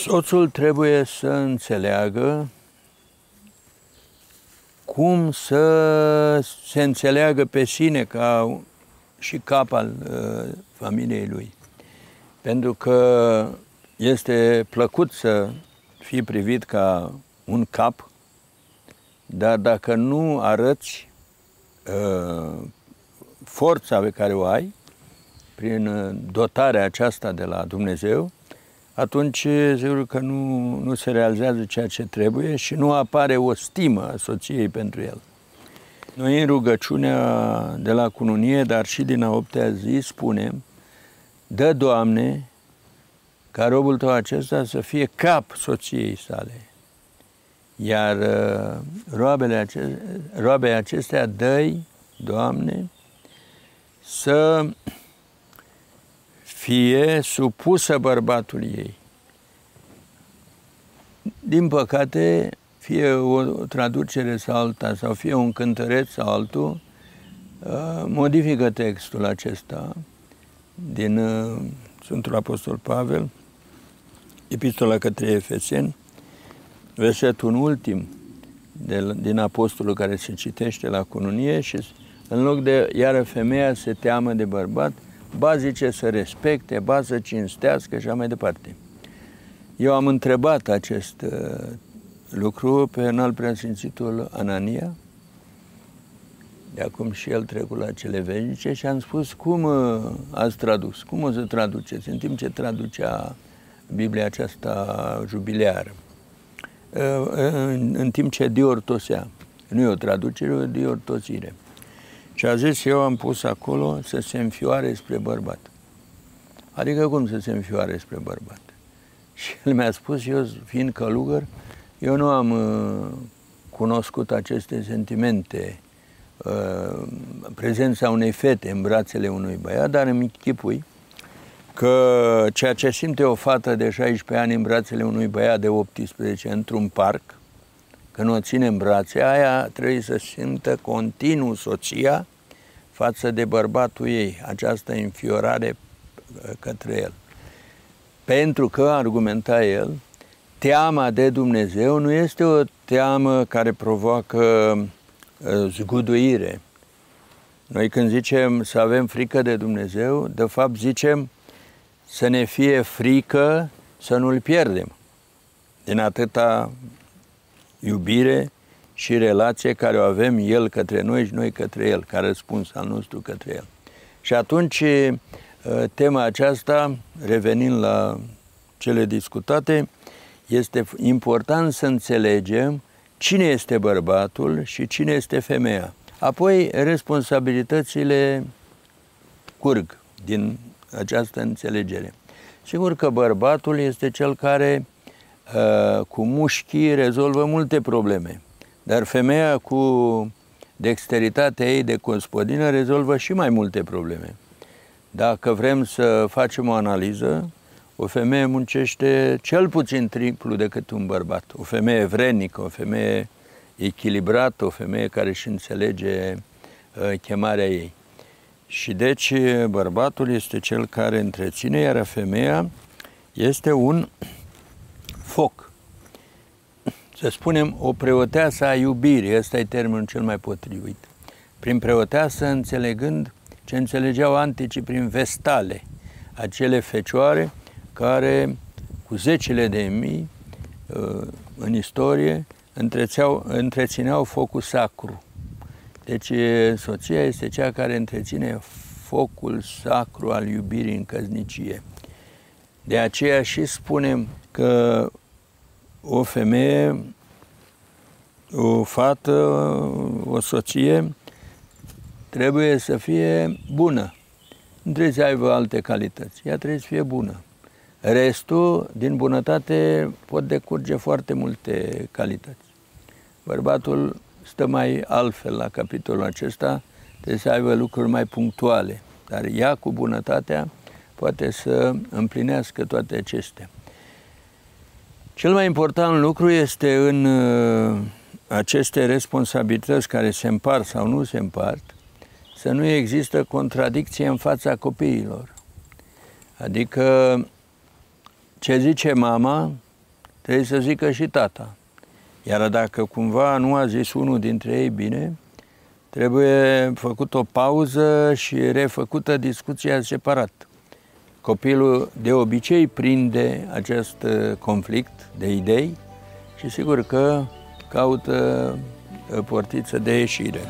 Soțul trebuie să înțeleagă cum să se înțeleagă pe sine ca și cap al uh, familiei lui. Pentru că este plăcut să fii privit ca un cap, dar dacă nu arăți uh, forța pe care o ai, prin uh, dotarea aceasta de la Dumnezeu, atunci sigur că nu, nu se realizează ceea ce trebuie și nu apare o stimă a soției pentru el. Noi în rugăciunea de la cununie, dar și din a optea zi, spunem, dă, Doamne, ca robul tău acesta să fie cap soției sale. Iar uh, roabele acestea, roabele acestea dă Doamne, să fie supusă bărbatul ei. Din păcate, fie o traducere sau alta, sau fie un cântăreț sau altul, uh, modifică textul acesta din uh, Sfântul Apostol Pavel, Epistola către Efeseni, versetul ultim de, din Apostolul care se citește la cununie și în loc de iară femeia se teamă de bărbat, ba zice să respecte, ba să cinstească și așa mai departe. Eu am întrebat acest uh, lucru pe înalt preasfințitul Anania, de acum și el trecut la cele veșnice și am spus cum uh, ați tradus, cum o să traduceți, în timp ce traducea Biblia aceasta jubileară, uh, în, în timp ce diortosea, nu e o traducere, e o diortosire. Și a zis, eu am pus acolo să se înfioare spre bărbat. Adică cum să se înfioare spre bărbat? Și el mi-a spus, eu fiind călugăr, eu nu am uh, cunoscut aceste sentimente, uh, prezența unei fete în brațele unui băiat, dar îmi chipui că ceea ce simte o fată de 16 ani în brațele unui băiat de 18 într-un parc, când o ține în brațe, aia trebuie să simtă continuu soția față de bărbatul ei, această înfiorare uh, către el. Pentru că, argumenta el, teama de Dumnezeu nu este o teamă care provoacă uh, zguduire. Noi când zicem să avem frică de Dumnezeu, de fapt zicem să ne fie frică să nu-L pierdem. Din atâta iubire și relație care o avem El către noi și noi către El, ca răspuns al nostru către El. Și atunci uh, tema aceasta, revenind la cele discutate, este important să înțelegem cine este bărbatul și cine este femeia. Apoi, responsabilitățile curg din această înțelegere. Sigur că bărbatul este cel care uh, cu mușchii rezolvă multe probleme, dar femeia cu dexteritatea ei de gospodină rezolvă și mai multe probleme. Dacă vrem să facem o analiză, o femeie muncește cel puțin triplu decât un bărbat. O femeie vrenică, o femeie echilibrată, o femeie care își înțelege uh, chemarea ei. Și deci bărbatul este cel care întreține, iar femeia este un foc. Să spunem, o preoteasă a iubirii, ăsta e termenul cel mai potrivit. Prin preoteasă înțelegând ce înțelegeau anticii prin vestale, acele fecioare care cu zecile de mii uh, în istorie întrețineau focul sacru. Deci soția este cea care întreține focul sacru al iubirii în căznicie. De aceea și spunem că o femeie, o fată, o soție trebuie să fie bună. Nu trebuie să aibă alte calități. Ea trebuie să fie bună. Restul, din bunătate, pot decurge foarte multe calități. Bărbatul stă mai altfel la capitolul acesta, trebuie să aibă lucruri mai punctuale, dar ea cu bunătatea poate să împlinească toate acestea. Cel mai important lucru este în uh, aceste responsabilități care se împart sau nu se împart, să nu există contradicție în fața copiilor. Adică ce zice mama trebuie să zică și tata. Iar dacă cumva nu a zis unul dintre ei bine, trebuie făcut o pauză și refăcută discuția separat. Copilul de obicei prinde acest conflict de idei și sigur că caută portiță de ieșire.